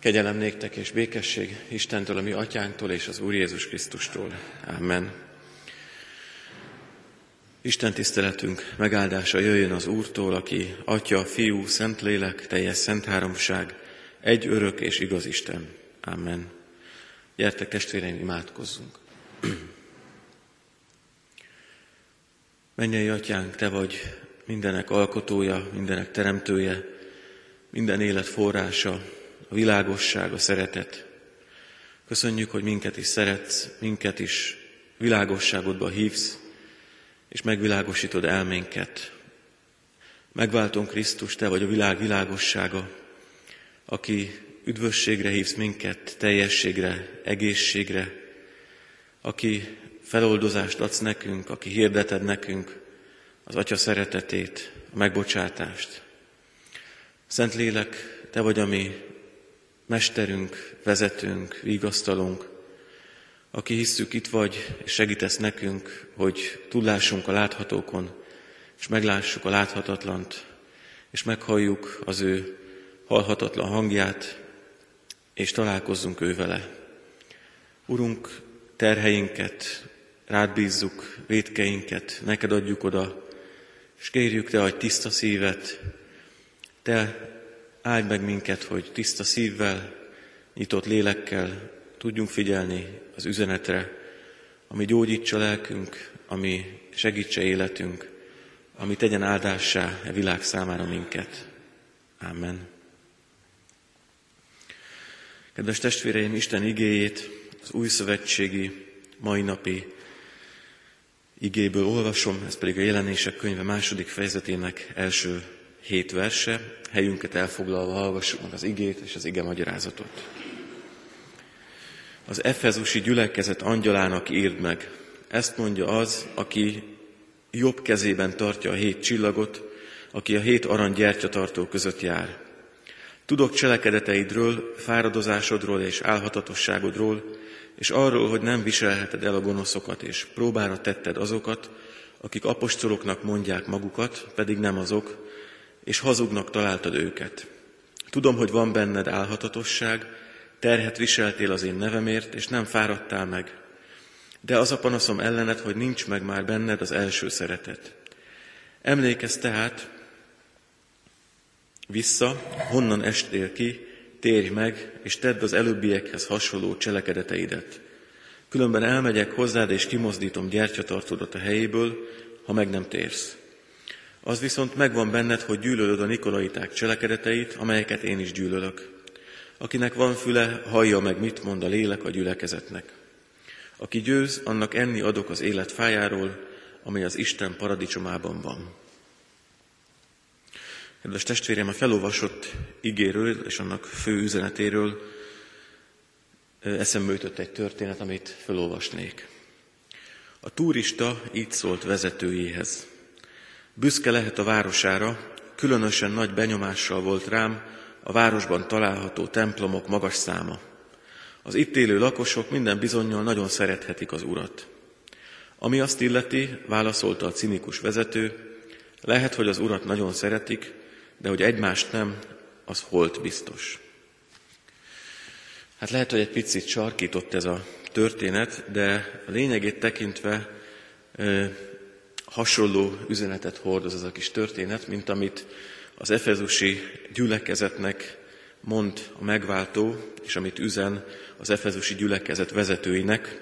Kegyelem néktek és békesség Istentől, a mi atyánktól és az Úr Jézus Krisztustól. Amen. Isten tiszteletünk megáldása jöjjön az Úrtól, aki Atya, Fiú, Szentlélek, teljes szent háromság, egy örök és igaz Isten. Amen. Gyertek testvéreim, imádkozzunk. Mennyei atyánk, Te vagy mindenek alkotója, mindenek teremtője, minden élet forrása, a világosság, a szeretet. Köszönjük, hogy minket is szeretsz, minket is világosságodba hívsz, és megvilágosítod elménket. Megváltom Krisztus, Te vagy a világ világossága, aki üdvösségre hívsz minket, teljességre, egészségre, aki feloldozást adsz nekünk, aki hirdeted nekünk az Atya szeretetét, a megbocsátást. Szentlélek, Te vagy a mi mesterünk, vezetőnk, vigasztalunk, aki hisszük itt vagy, és segítesz nekünk, hogy tudlássunk a láthatókon, és meglássuk a láthatatlant, és meghalljuk az ő halhatatlan hangját, és találkozzunk ő vele. Urunk, terheinket, rád bízzuk, védkeinket, neked adjuk oda, és kérjük Te, hogy tiszta szívet, Te áld meg minket, hogy tiszta szívvel, nyitott lélekkel tudjunk figyelni az üzenetre, ami gyógyítsa lelkünk, ami segítse életünk, ami tegyen áldássá a világ számára minket. Amen. Kedves testvéreim, Isten igéjét, az új szövetségi mai napi igéből olvasom, ez pedig a jelenések könyve második fejezetének első hét verse, helyünket elfoglalva hallgassuk meg az igét és az ige magyarázatot. Az Efezusi gyülekezet angyalának írd meg, ezt mondja az, aki jobb kezében tartja a hét csillagot, aki a hét arany gyertyatartó között jár. Tudok cselekedeteidről, fáradozásodról és álhatatosságodról, és arról, hogy nem viselheted el a gonoszokat, és próbára tetted azokat, akik apostoloknak mondják magukat, pedig nem azok, és hazugnak találtad őket. Tudom, hogy van benned álhatatosság, terhet viseltél az én nevemért, és nem fáradtál meg. De az a panaszom ellened, hogy nincs meg már benned az első szeretet. Emlékezz tehát vissza, honnan estél ki, térj meg, és tedd az előbbiekhez hasonló cselekedeteidet. Különben elmegyek hozzád, és kimozdítom gyertyatartódat a helyéből, ha meg nem térsz. Az viszont megvan benned, hogy gyűlölöd a nikolaiták cselekedeteit, amelyeket én is gyűlölök. Akinek van füle, hallja meg, mit mond a lélek a gyülekezetnek. Aki győz, annak enni adok az élet fájáról, amely az Isten paradicsomában van. Kedves testvérem, a felolvasott igéről és annak fő üzenetéről eszembe jutott egy történet, amit felolvasnék. A turista így szólt vezetőjéhez. Büszke lehet a városára, különösen nagy benyomással volt rám a városban található templomok magas száma. Az itt élő lakosok minden bizonyal nagyon szerethetik az urat. Ami azt illeti, válaszolta a cinikus vezető, lehet, hogy az urat nagyon szeretik, de hogy egymást nem, az holt biztos. Hát lehet, hogy egy picit sarkított ez a történet, de a lényegét tekintve hasonló üzenetet hordoz ez a kis történet, mint amit az efezusi gyülekezetnek mond a megváltó, és amit üzen az efezusi gyülekezet vezetőinek.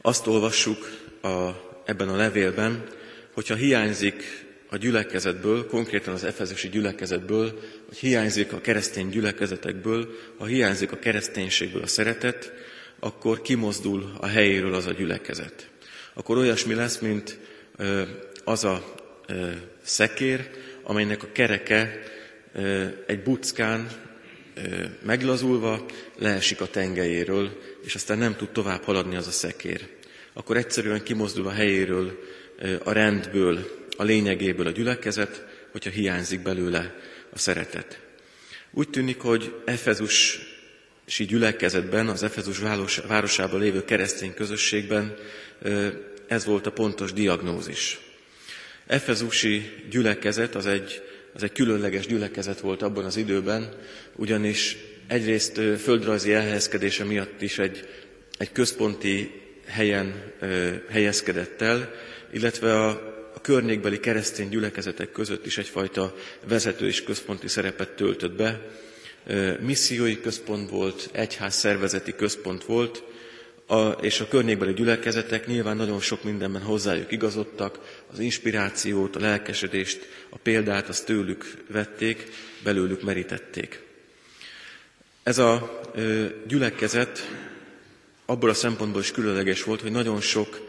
Azt olvassuk a, ebben a levélben, hogyha hiányzik a gyülekezetből, konkrétan az efezusi gyülekezetből, hogy hiányzik a keresztény gyülekezetekből, ha hiányzik a kereszténységből a szeretet, akkor kimozdul a helyéről az a gyülekezet akkor olyasmi lesz, mint az a szekér, amelynek a kereke egy buckán meglazulva leesik a tengelyéről, és aztán nem tud tovább haladni az a szekér. Akkor egyszerűen kimozdul a helyéről, a rendből, a lényegéből a gyülekezet, hogyha hiányzik belőle a szeretet. Úgy tűnik, hogy Efezusi gyülekezetben, az Efezus városában lévő keresztény közösségben ez volt a pontos diagnózis. Efezusi gyülekezet az egy, az egy különleges gyülekezet volt abban az időben, ugyanis egyrészt földrajzi elhelyezkedése miatt is egy, egy központi helyen helyezkedett el, illetve a, a környékbeli keresztény gyülekezetek között is egyfajta vezető és központi szerepet töltött be. Missziói központ volt, egyház szervezeti központ volt, a, és a környékbeli gyülekezetek nyilván nagyon sok mindenben hozzájuk igazodtak, az inspirációt, a lelkesedést, a példát azt tőlük vették, belőlük merítették. Ez a ö, gyülekezet abból a szempontból is különleges volt, hogy nagyon sok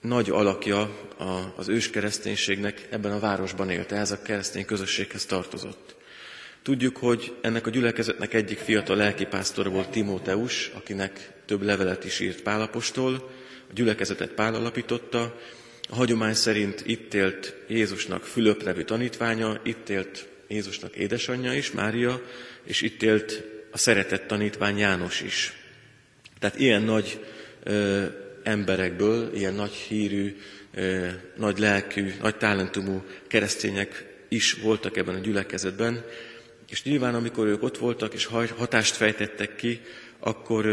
nagy alakja a, az ős kereszténységnek ebben a városban élt, ez a keresztény közösséghez tartozott. Tudjuk, hogy ennek a gyülekezetnek egyik fiatal lelkipásztora volt Timóteus, akinek több levelet is írt Pálapostól, a gyülekezetet Pál alapította, a hagyomány szerint itt élt Jézusnak Fülöp nevű tanítványa, itt élt Jézusnak édesanyja is, Mária, és itt élt a szeretett tanítvány János is. Tehát ilyen nagy ö, emberekből, ilyen nagy hírű, ö, nagy lelkű, nagy talentumú keresztények is voltak ebben a gyülekezetben, és nyilván amikor ők ott voltak és hatást fejtettek ki, akkor,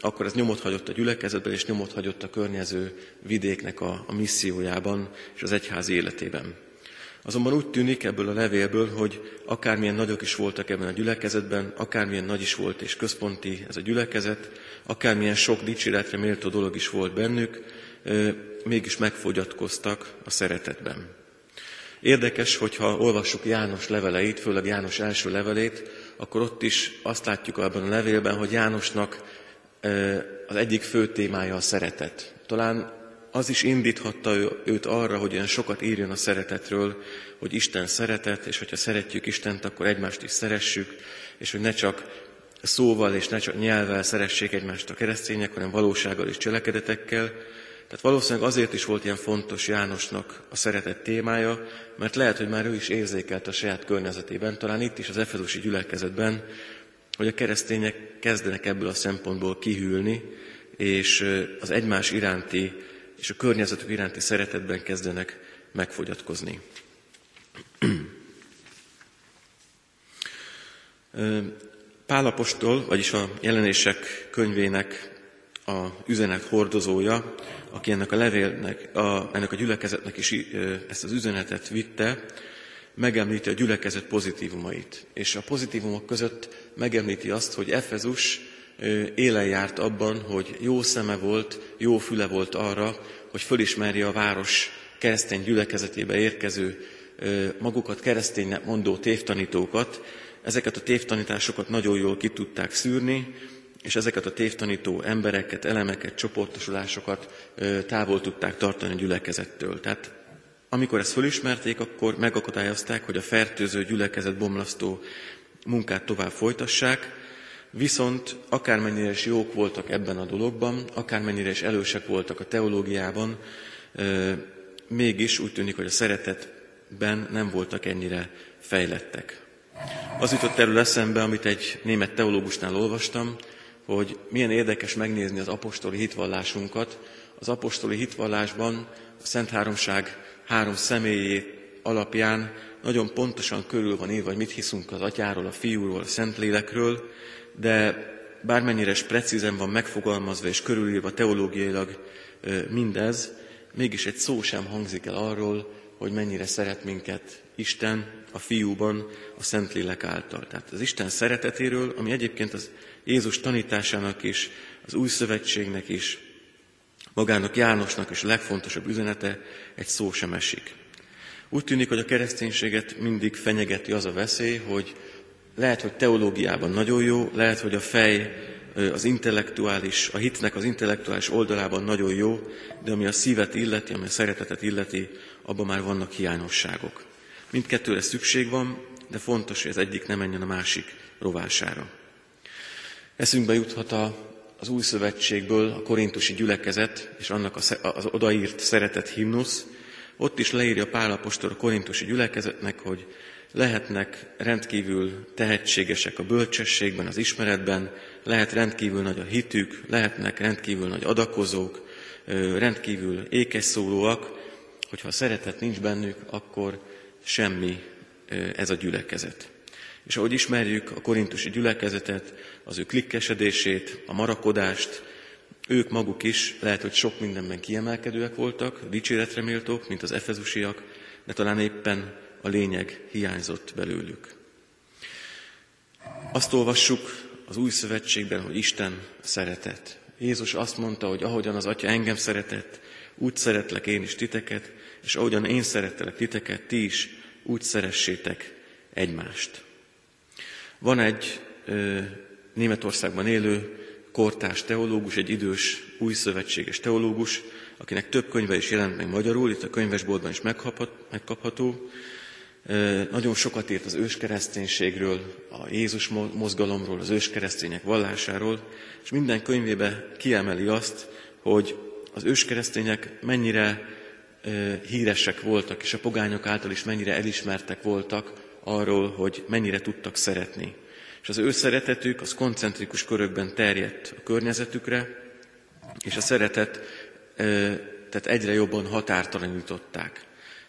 akkor ez nyomot hagyott a gyülekezetben, és nyomot hagyott a környező vidéknek a, a missziójában és az egyház életében. Azonban úgy tűnik ebből a levélből, hogy akármilyen nagyok is voltak ebben a gyülekezetben, akármilyen nagy is volt és központi ez a gyülekezet, akármilyen sok dicséretre méltó dolog is volt bennük, mégis megfogyatkoztak a szeretetben. Érdekes, hogyha olvassuk János leveleit, főleg János első levelét, akkor ott is azt látjuk abban a levélben, hogy Jánosnak az egyik fő témája a szeretet. Talán az is indíthatta őt arra, hogy olyan sokat írjon a szeretetről, hogy Isten szeretet, és hogyha szeretjük Istent, akkor egymást is szeressük, és hogy ne csak szóval és ne csak nyelvvel szeressék egymást a keresztények, hanem valósággal és cselekedetekkel. Tehát valószínűleg azért is volt ilyen fontos Jánosnak a szeretet témája, mert lehet, hogy már ő is érzékelt a saját környezetében, talán itt is az Efezusi gyülekezetben, hogy a keresztények kezdenek ebből a szempontból kihűlni, és az egymás iránti és a környezetük iránti szeretetben kezdenek megfogyatkozni. Pálapostól, vagyis a jelenések könyvének a üzenet hordozója, aki ennek a levélnek, a, ennek a gyülekezetnek is ezt az üzenetet vitte, megemlíti a gyülekezet pozitívumait. És a pozitívumok között megemlíti azt, hogy Efezus élen járt abban, hogy jó szeme volt, jó füle volt arra, hogy fölismerje a város keresztény gyülekezetébe érkező magukat kereszténynek mondó tévtanítókat. Ezeket a tévtanításokat nagyon jól ki tudták szűrni, és ezeket a tévtanító embereket, elemeket, csoportosulásokat távol tudták tartani a gyülekezettől. Tehát amikor ezt fölismerték, akkor megakadályozták, hogy a fertőző gyülekezet bomlasztó munkát tovább folytassák, Viszont akármennyire is jók voltak ebben a dologban, akármennyire is elősek voltak a teológiában, mégis úgy tűnik, hogy a szeretetben nem voltak ennyire fejlettek. Az jutott erről eszembe, amit egy német teológusnál olvastam, hogy milyen érdekes megnézni az apostoli hitvallásunkat. Az apostoli hitvallásban a Szent Háromság három személyé alapján nagyon pontosan körül van írva, hogy mit hiszünk az atyáról, a fiúról, a Szentlélekről, de bármennyire is precízen van megfogalmazva és körülírva teológiailag mindez, mégis egy szó sem hangzik el arról, hogy mennyire szeret minket Isten a fiúban, a Szentlélek által. Tehát az Isten szeretetéről, ami egyébként az Jézus tanításának is, az új szövetségnek is, magának Jánosnak is a legfontosabb üzenete, egy szó sem esik. Úgy tűnik, hogy a kereszténységet mindig fenyegeti az a veszély, hogy lehet, hogy teológiában nagyon jó, lehet, hogy a fej az intellektuális, a hitnek az intellektuális oldalában nagyon jó, de ami a szívet illeti, ami a szeretetet illeti, abban már vannak hiányosságok. Mindkettőre szükség van, de fontos, hogy az egyik ne menjen a másik rovására. Eszünkbe juthat a, az új szövetségből a korintusi gyülekezet és annak az odaírt szeretett himnusz. Ott is leírja Pálapostól a korintusi gyülekezetnek, hogy lehetnek rendkívül tehetségesek a bölcsességben, az ismeretben, lehet rendkívül nagy a hitük, lehetnek rendkívül nagy adakozók, rendkívül ékes szólóak, hogyha a szeretet nincs bennük, akkor semmi ez a gyülekezet. És ahogy ismerjük a korintusi gyülekezetet, az ő klikkesedését, a marakodást, ők maguk is lehet, hogy sok mindenben kiemelkedőek voltak, dicséretre méltók, mint az efezusiak, de talán éppen a lényeg hiányzott belőlük. Azt olvassuk az új szövetségben, hogy Isten szeretet. Jézus azt mondta, hogy ahogyan az Atya engem szeretett, úgy szeretlek én is titeket, és ahogyan én szerettelek titeket, ti is úgy szeressétek egymást. Van egy ö, Németországban élő kortárs teológus, egy idős, új szövetséges teológus, akinek több könyve is jelent meg magyarul, itt a könyvesboltban is megkapható. Nagyon sokat írt az őskereszténységről, a Jézus mozgalomról, az őskeresztények vallásáról, és minden könyvébe kiemeli azt, hogy az őskeresztények mennyire híresek voltak, és a pogányok által is mennyire elismertek voltak arról, hogy mennyire tudtak szeretni. És az ő szeretetük az koncentrikus körökben terjedt a környezetükre, és a szeretet tehát egyre jobban határtalanították.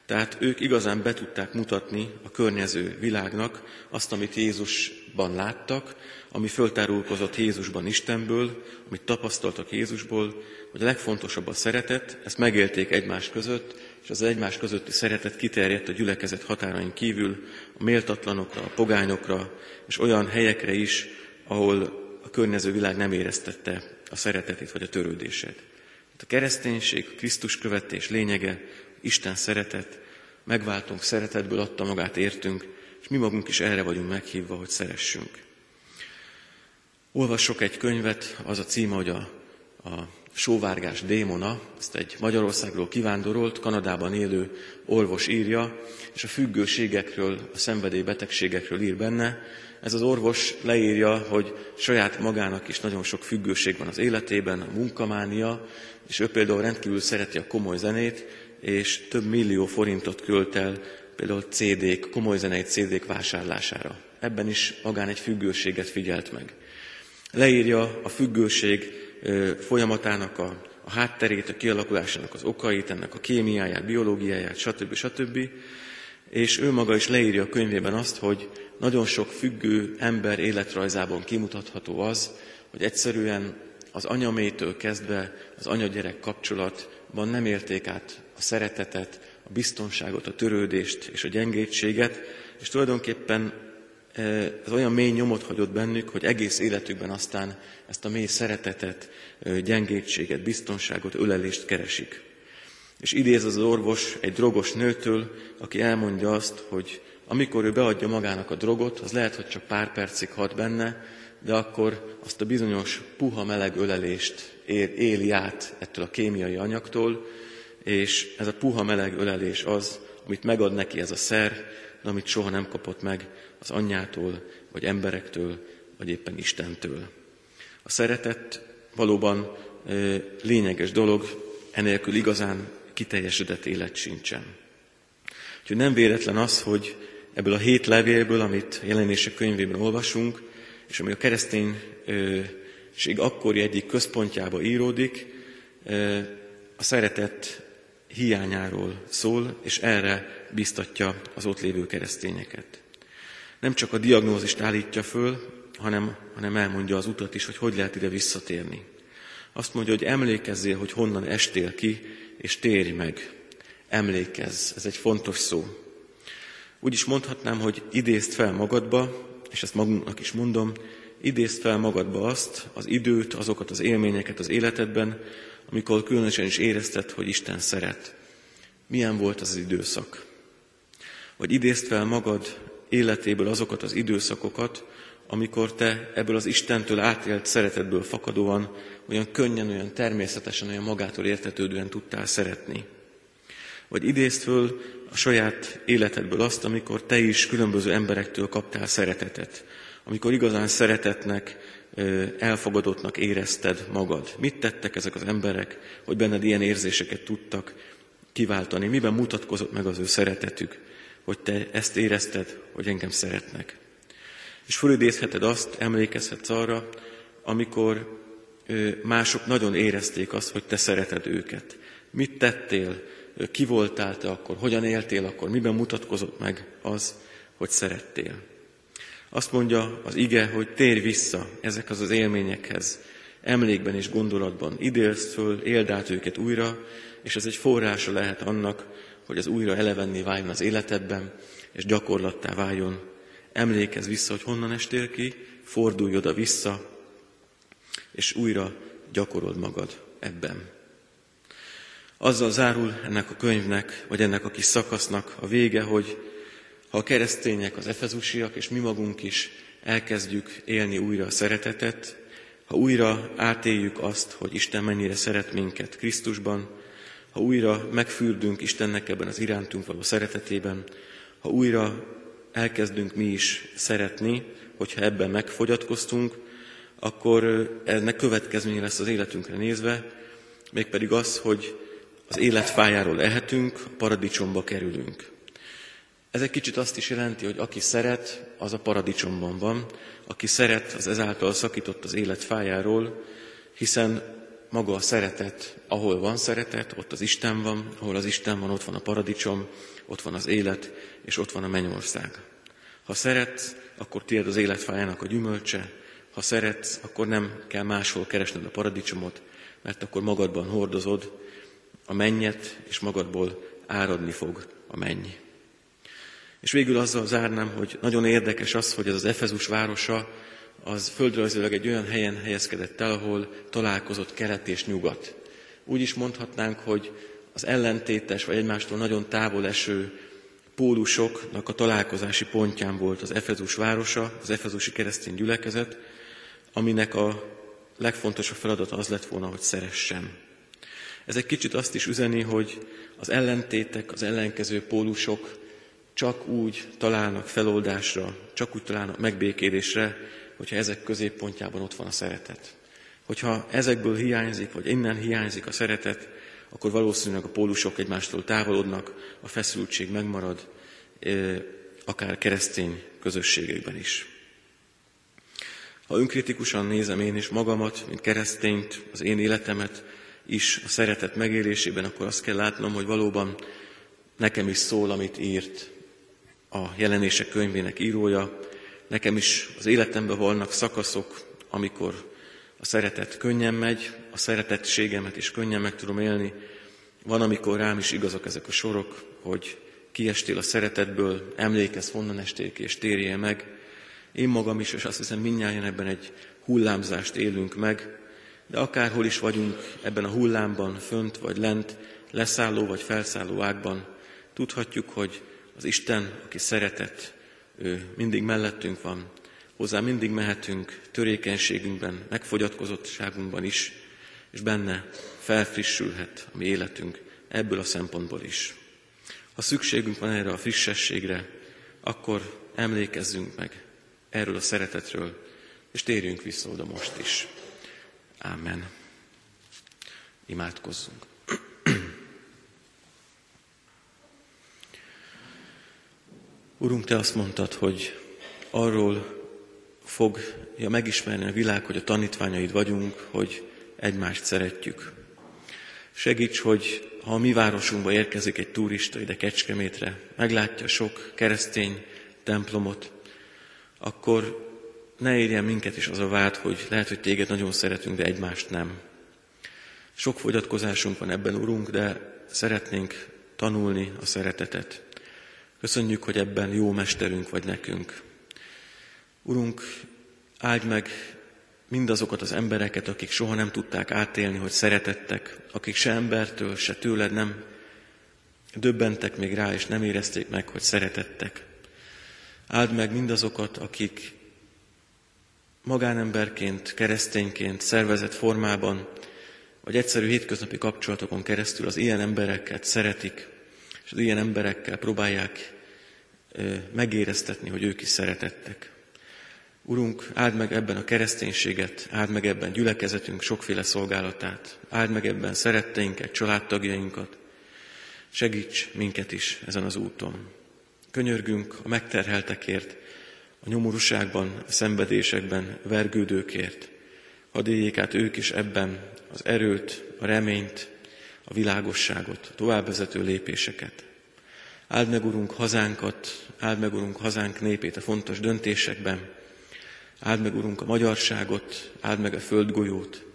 Tehát ők igazán be tudták mutatni a környező világnak azt, amit Jézusban láttak, ami föltárulkozott Jézusban Istenből, amit tapasztaltak Jézusból, hogy a legfontosabb a szeretet, ezt megélték egymás között, és az egymás közötti szeretet kiterjedt a gyülekezet határain kívül a méltatlanokra, a pogányokra, és olyan helyekre is, ahol a környező világ nem éreztette a szeretetét vagy a törődését. A kereszténység, a Krisztus követés lényege, Isten szeretet, megváltunk szeretetből adta magát értünk, és mi magunk is erre vagyunk meghívva, hogy szeressünk. Olvassok egy könyvet, az a címe, hogy a, a sóvárgás démona, ezt egy Magyarországról kivándorolt, Kanadában élő orvos írja, és a függőségekről, a szenvedélybetegségekről ír benne. Ez az orvos leírja, hogy saját magának is nagyon sok függőség van az életében, a munkamánia, és ő például rendkívül szereti a komoly zenét, és több millió forintot költ el például CD-k, komoly zenei CD-k vásárlására. Ebben is magán egy függőséget figyelt meg. Leírja a függőség folyamatának a, a hátterét, a kialakulásának az okait, ennek a kémiáját, biológiáját, stb. stb. És ő maga is leírja a könyvében azt, hogy nagyon sok függő ember életrajzában kimutatható az, hogy egyszerűen az anyamétől kezdve az anya-gyerek kapcsolatban nem érték át a szeretetet, a biztonságot, a törődést és a gyengétséget, és tulajdonképpen ez olyan mély nyomot hagyott bennük, hogy egész életükben aztán ezt a mély szeretetet, gyengétséget, biztonságot, ölelést keresik. És idéz az orvos egy drogos nőtől, aki elmondja azt, hogy amikor ő beadja magának a drogot, az lehet, hogy csak pár percig hat benne, de akkor azt a bizonyos puha meleg ölelést ér, éli át ettől a kémiai anyagtól, és ez a puha meleg ölelés az, amit megad neki ez a szer, de amit soha nem kapott meg az anyjától, vagy emberektől, vagy éppen Istentől. A szeretet valóban lényeges dolog, enélkül igazán kiteljesedett élet sincsen. Úgyhogy nem véletlen az, hogy ebből a hét levélből, amit jelenések könyvében olvasunk, és ami a kereszténység akkori egyik központjába íródik, a szeretet hiányáról szól, és erre biztatja az ott lévő keresztényeket. Nem csak a diagnózist állítja föl, hanem, hanem elmondja az utat is, hogy hogy lehet ide visszatérni. Azt mondja, hogy emlékezzél, hogy honnan estél ki, és térj meg. Emlékezz, ez egy fontos szó. Úgy is mondhatnám, hogy idézd fel magadba, és ezt magunknak is mondom, idézd fel magadba azt, az időt, azokat az élményeket az életedben, amikor különösen is érezted, hogy Isten szeret. Milyen volt az, időszak? Vagy idézd fel magad életéből azokat az időszakokat, amikor te ebből az Istentől átélt szeretetből fakadóan olyan könnyen, olyan természetesen, olyan magától értetődően tudtál szeretni. Vagy idézd föl a saját életedből azt, amikor te is különböző emberektől kaptál szeretetet. Amikor igazán szeretetnek, elfogadottnak érezted magad. Mit tettek ezek az emberek, hogy benned ilyen érzéseket tudtak kiváltani? Miben mutatkozott meg az ő szeretetük, hogy te ezt érezted, hogy engem szeretnek? És fölidézheted azt, emlékezhetsz arra, amikor mások nagyon érezték azt, hogy te szereted őket. Mit tettél, ki voltál te akkor, hogyan éltél akkor, miben mutatkozott meg az, hogy szerettél. Azt mondja az ige, hogy térj vissza ezekhez az élményekhez, emlékben és gondolatban idélsz föl, éld át őket újra, és ez egy forrása lehet annak, hogy az újra elevenni váljon az életedben, és gyakorlattá váljon. Emlékezz vissza, hogy honnan estél ki, fordulj oda vissza, és újra gyakorold magad ebben. Azzal zárul ennek a könyvnek, vagy ennek a kis szakasznak a vége, hogy ha a keresztények, az efezusiak és mi magunk is elkezdjük élni újra a szeretetet, ha újra átéljük azt, hogy Isten mennyire szeret minket Krisztusban, ha újra megfürdünk Istennek ebben az irántunk való szeretetében, ha újra elkezdünk mi is szeretni, hogyha ebben megfogyatkoztunk, akkor ennek következménye lesz az életünkre nézve, mégpedig az, hogy az életfájáról lehetünk, a paradicsomba kerülünk. Ez egy kicsit azt is jelenti, hogy aki szeret, az a paradicsomban van, aki szeret, az ezáltal szakított az élet fájáról, hiszen maga a szeretet, ahol van szeretet, ott az Isten van, ahol az Isten van, ott van a paradicsom, ott van az élet, és ott van a mennyország. Ha szeretsz, akkor tiéd az életfájának a gyümölcse, ha szeretsz, akkor nem kell máshol keresned a paradicsomot, mert akkor magadban hordozod a mennyet, és magadból áradni fog a menny. És végül azzal zárnám, hogy nagyon érdekes az, hogy ez az Efezus városa, az földrajzilag egy olyan helyen helyezkedett el, ahol találkozott kelet és nyugat. Úgy is mondhatnánk, hogy az ellentétes vagy egymástól nagyon távol eső pólusoknak a találkozási pontján volt az Efezus városa, az Efezusi keresztény gyülekezet, aminek a legfontosabb feladata az lett volna, hogy szeressem. Ez egy kicsit azt is üzeni, hogy az ellentétek, az ellenkező pólusok csak úgy találnak feloldásra, csak úgy találnak megbékélésre, hogyha ezek középpontjában ott van a szeretet. Hogyha ezekből hiányzik, vagy innen hiányzik a szeretet, akkor valószínűleg a pólusok egymástól távolodnak, a feszültség megmarad, akár keresztény közösségekben is. Ha önkritikusan nézem én is magamat, mint keresztényt, az én életemet is a szeretet megélésében, akkor azt kell látnom, hogy valóban nekem is szól, amit írt a jelenések könyvének írója. Nekem is az életemben vannak szakaszok, amikor a szeretet könnyen megy, a szeretettségemet is könnyen meg tudom élni. Van, amikor rám is igazak ezek a sorok, hogy kiestél a szeretetből, emlékezz, honnan estél ki, és térjél meg. Én magam is, és azt hiszem mindnyáján ebben egy hullámzást élünk meg, de akárhol is vagyunk ebben a hullámban, fönt vagy lent, leszálló vagy felszálló ágban, tudhatjuk, hogy az Isten, aki szeretett, ő mindig mellettünk van, hozzá mindig mehetünk törékenységünkben, megfogyatkozottságunkban is, és benne felfrissülhet a mi életünk ebből a szempontból is. Ha szükségünk van erre a frissességre, akkor emlékezzünk meg erről a szeretetről, és térjünk vissza oda most is. Amen. Imádkozzunk. Urunk, Te azt mondtad, hogy arról fogja megismerni a világ, hogy a tanítványaid vagyunk, hogy egymást szeretjük. Segíts, hogy ha a mi városunkba érkezik egy turista ide Kecskemétre, meglátja sok keresztény templomot, akkor ne érjen minket is az a vád, hogy lehet, hogy téged nagyon szeretünk, de egymást nem. Sok fogyatkozásunk van ebben, Urunk, de szeretnénk tanulni a szeretetet. Köszönjük, hogy ebben jó mesterünk vagy nekünk. Urunk, áld meg mindazokat az embereket, akik soha nem tudták átélni, hogy szeretettek, akik se embertől, se tőled nem döbbentek még rá, és nem érezték meg, hogy szeretettek. Áld meg mindazokat, akik magánemberként, keresztényként, szervezett formában, vagy egyszerű hétköznapi kapcsolatokon keresztül az ilyen embereket szeretik, és az ilyen emberekkel próbálják megéreztetni, hogy ők is szeretettek. Urunk, áld meg ebben a kereszténységet, áld meg ebben gyülekezetünk sokféle szolgálatát, áld meg ebben szeretteinket, családtagjainkat, segíts minket is ezen az úton. Könyörgünk a megterheltekért, a nyomorúságban, a szenvedésekben vergődőkért. Hadd éljék át ők is ebben az erőt, a reményt, a világosságot, a továbbvezető lépéseket. Áld meg, Urunk, hazánkat, áld meg, Urunk, hazánk népét a fontos döntésekben, áld meg, Urunk, a magyarságot, áld meg a földgolyót,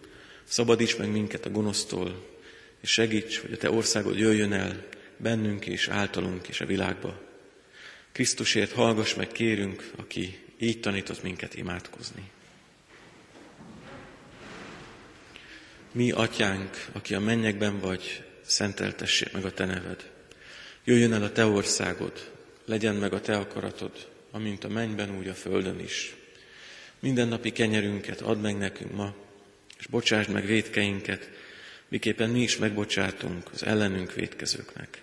szabadíts meg minket a gonosztól, és segíts, hogy a Te országod jöjjön el bennünk és általunk és a világba. Krisztusért hallgass meg, kérünk, aki így tanított minket imádkozni. Mi, atyánk, aki a mennyekben vagy, szenteltessék meg a te neved. Jöjjön el a te országod, legyen meg a te akaratod, amint a mennyben, úgy a földön is. Minden napi kenyerünket add meg nekünk ma, és bocsásd meg védkeinket, miképpen mi is megbocsátunk az ellenünk védkezőknek.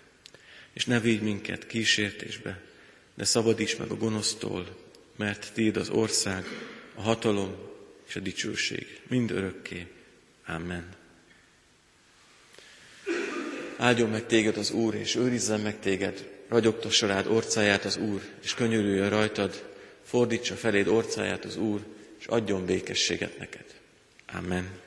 És ne védj minket kísértésbe, de szabadíts meg a gonosztól, mert Tiéd az ország, a hatalom és a dicsőség mind örökké. Amen. Áldjon meg téged az Úr, és őrizzen meg téged, ragyogtassa rád orcáját az Úr, és könyörüljön rajtad, fordítsa feléd orcáját az Úr, és adjon békességet neked. Amen.